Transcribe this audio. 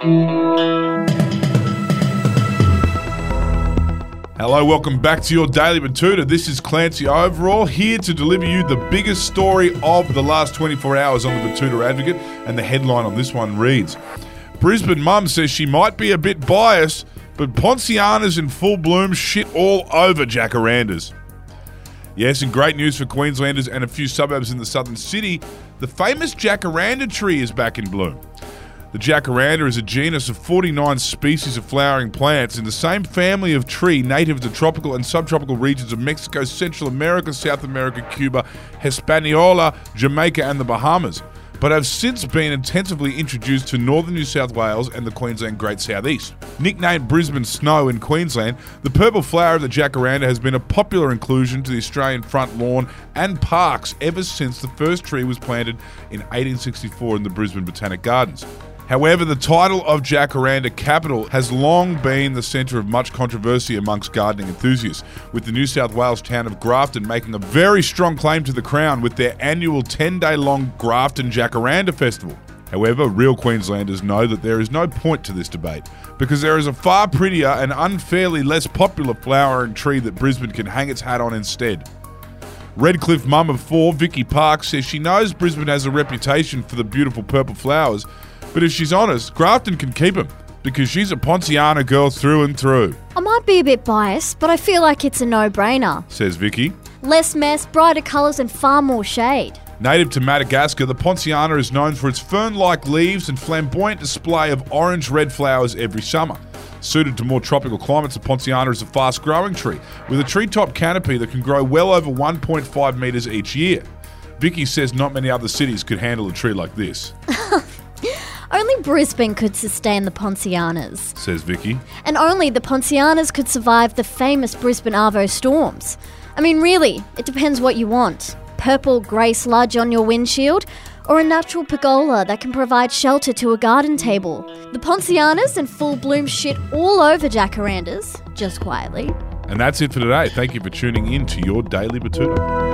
Hello, welcome back to your Daily Betoota. This is Clancy Overall, here to deliver you the biggest story of the last 24 hours on the Betoota Advocate, and the headline on this one reads Brisbane mum says she might be a bit biased, but Poinciana's in full bloom shit all over jacarandas. Yes, and great news for Queenslanders and a few suburbs in the southern city. The famous jacaranda tree is back in bloom. The jacaranda is a genus of 49 species of flowering plants in the same family of tree native to tropical and subtropical regions of Mexico, Central America, South America, Cuba, Hispaniola, Jamaica, and the Bahamas, but have since been intensively introduced to northern New South Wales and the Queensland Great Southeast. Nicknamed Brisbane Snow in Queensland, the purple flower of the jacaranda has been a popular inclusion to the Australian front lawn and parks ever since the first tree was planted in 1864 in the Brisbane Botanic Gardens. However, the title of Jacaranda Capital has long been the centre of much controversy amongst gardening enthusiasts, with the New South Wales town of Grafton making a very strong claim to the crown with their annual 10 day long Grafton Jacaranda Festival. However, real Queenslanders know that there is no point to this debate because there is a far prettier and unfairly less popular flowering tree that Brisbane can hang its hat on instead. Redcliffe mum of four, Vicky Park, says she knows Brisbane has a reputation for the beautiful purple flowers, but if she's honest, Grafton can keep him because she's a Poinciana girl through and through, I might be a bit biased, but I feel like it's a no brainer. says Vicky. Less mess, brighter colours, and far more shade. Native to Madagascar, the Poinciana is known for its fern like leaves and flamboyant display of orange red flowers every summer. Suited to more tropical climates, the Poinciana is a fast growing tree with a treetop canopy that can grow well over 1.5 metres each year. Vicky says not many other cities could handle a tree like this, Only Brisbane could sustain the Poincianas. says Vicky. And only the Poincianas could survive the famous Brisbane Arvo storms. I mean, really, it depends what you want. Purple grey sludge on your windshield, or a natural pergola that can provide shelter to a garden table. The Poincianas and full bloom shit all over jacarandas, just quietly. And that's it for today. Thank you for tuning in to your Daily Betoota.